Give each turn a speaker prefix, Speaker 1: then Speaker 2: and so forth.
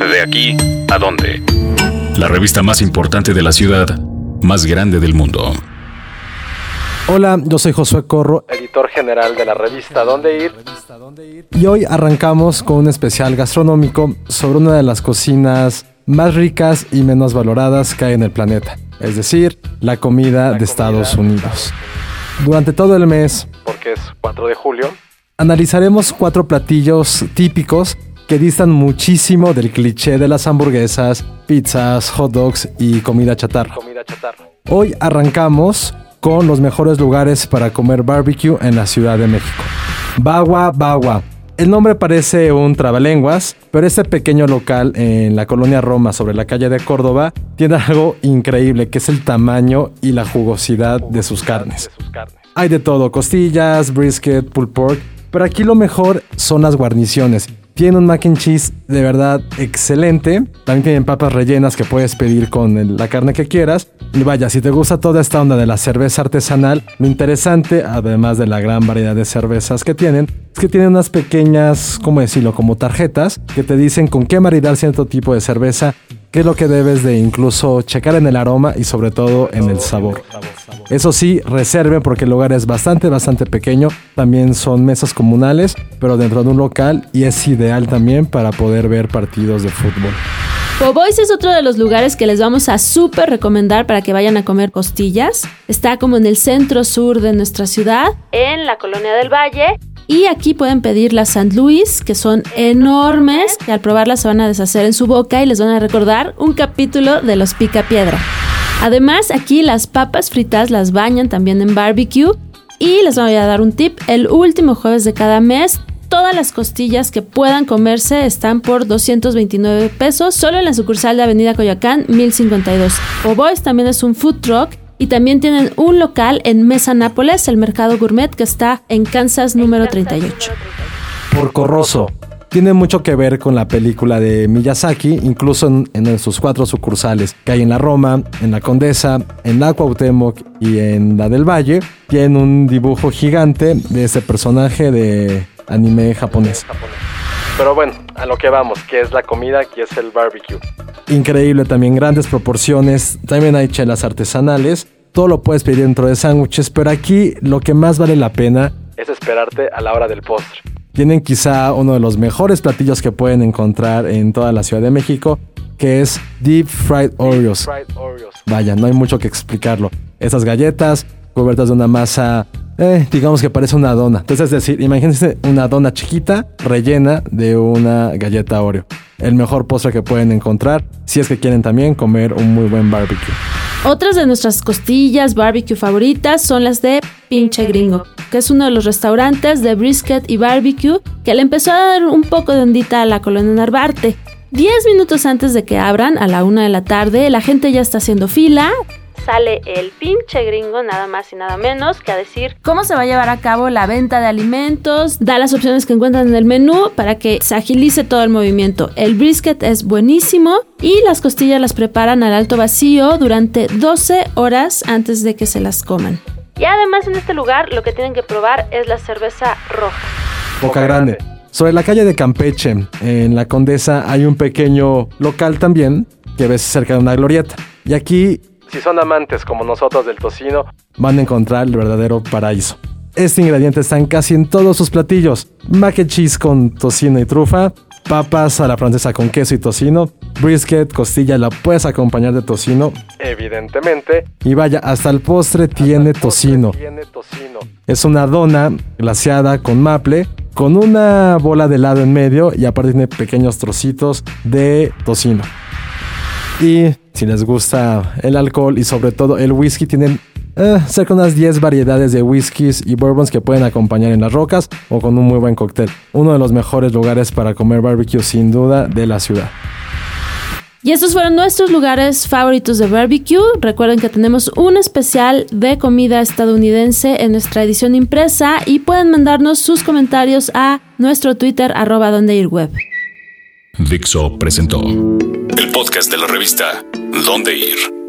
Speaker 1: De aquí a dónde.
Speaker 2: La revista más importante de la ciudad, más grande del mundo.
Speaker 3: Hola, yo soy Josué Corro,
Speaker 4: editor general de la revista Dónde Ir.
Speaker 3: Y hoy arrancamos con un especial gastronómico sobre una de las cocinas más ricas y menos valoradas que hay en el planeta, es decir, la comida de Estados Unidos. Durante todo el mes,
Speaker 4: porque es 4 de julio,
Speaker 3: analizaremos cuatro platillos típicos que distan muchísimo del cliché de las hamburguesas, pizzas, hot dogs y comida chatarra.
Speaker 4: comida chatarra.
Speaker 3: Hoy arrancamos con los mejores lugares para comer barbecue en la Ciudad de México. Bagua Bagua. El nombre parece un trabalenguas, pero este pequeño local en la colonia Roma sobre la calle de Córdoba tiene algo increíble que es el tamaño y la jugosidad de sus carnes. Hay de todo, costillas, brisket, pulled pork, pero aquí lo mejor son las guarniciones. Tiene un mac and cheese de verdad excelente. También tienen papas rellenas que puedes pedir con la carne que quieras. Y vaya, si te gusta toda esta onda de la cerveza artesanal, lo interesante, además de la gran variedad de cervezas que tienen, es que tienen unas pequeñas, ¿cómo decirlo?, como tarjetas que te dicen con qué maridar cierto tipo de cerveza qué es lo que debes de incluso checar en el aroma y sobre todo en el sabor. Eso sí, reserven porque el lugar es bastante, bastante pequeño. También son mesas comunales, pero dentro de un local y es ideal también para poder ver partidos de fútbol.
Speaker 5: Poboys es otro de los lugares que les vamos a súper recomendar para que vayan a comer costillas. Está como en el centro sur de nuestra ciudad, en la colonia del Valle. Y aquí pueden pedir las St. Louis, que son enormes, y al probarlas se van a deshacer en su boca y les van a recordar un capítulo de los Pica Piedra. Además, aquí las papas fritas las bañan también en barbecue. Y les voy a dar un tip, el último jueves de cada mes todas las costillas que puedan comerse están por 229 pesos, solo en la sucursal de Avenida Coyoacán, 1052. Boys también es un food truck y también tienen un local en Mesa Nápoles, el mercado gourmet que está en Kansas número 38.
Speaker 3: Por Corroso. Tiene mucho que ver con la película de Miyazaki, incluso en, sus cuatro sucursales, que hay en la Roma, en la Condesa, en la Cuauhtémoc y en la del Valle. Tiene un dibujo gigante de ese personaje de anime japonés.
Speaker 4: Pero bueno, a lo que vamos, que es la comida, que es el barbecue
Speaker 3: increíble también, grandes proporciones. También hay chelas artesanales. Todo lo puedes pedir dentro de sándwiches, pero aquí lo que más vale la pena
Speaker 4: es esperarte a la hora del postre.
Speaker 3: Tienen quizá uno de los mejores platillos que pueden encontrar en toda la Ciudad de México, que es Deep Fried Oreos. Vaya, no hay mucho que explicarlo. Esas galletas cubiertas de una masa, eh, digamos que parece una dona. Entonces, es decir, imagínense una dona chiquita rellena de una galleta Oreo el mejor postre que pueden encontrar si es que quieren también comer un muy buen barbecue.
Speaker 5: Otras de nuestras costillas barbecue favoritas son las de Pinche Gringo, que es uno de los restaurantes de brisket y barbecue que le empezó a dar un poco de ondita a la colonia Narvarte. Diez minutos antes de que abran, a la una de la tarde, la gente ya está haciendo fila, sale el pinche gringo, nada más y nada menos, que a decir cómo se va a llevar a cabo la venta de alimentos, da las opciones que encuentran en el menú para que se agilice todo el movimiento. El brisket es buenísimo y las costillas las preparan al alto vacío durante 12 horas antes de que se las coman. Y además en este lugar lo que tienen que probar es la cerveza roja.
Speaker 3: Boca Grande. Sobre la calle de Campeche, en la Condesa, hay un pequeño local también que ves cerca de una glorieta. Y aquí
Speaker 4: si son amantes como nosotros del tocino,
Speaker 3: van a encontrar el verdadero paraíso. Este ingrediente está en casi en todos sus platillos. Mac and cheese con tocino y trufa, papas a la francesa con queso y tocino, brisket, costilla, la puedes acompañar de tocino.
Speaker 4: Evidentemente.
Speaker 3: Y vaya, hasta el postre, tiene, tocino.
Speaker 4: tiene tocino.
Speaker 3: Es una dona glaseada con maple, con una bola de helado en medio y aparte tiene pequeños trocitos de tocino. Y si les gusta el alcohol y sobre todo el whisky, tienen eh, cerca de unas 10 variedades de whiskies y bourbons que pueden acompañar en las rocas o con un muy buen cóctel. Uno de los mejores lugares para comer barbecue sin duda de la ciudad.
Speaker 5: Y estos fueron nuestros lugares favoritos de barbecue. Recuerden que tenemos un especial de comida estadounidense en nuestra edición impresa y pueden mandarnos sus comentarios a nuestro Twitter arroba donde ir.
Speaker 2: Dixo presentó el podcast de la revista Dónde Ir.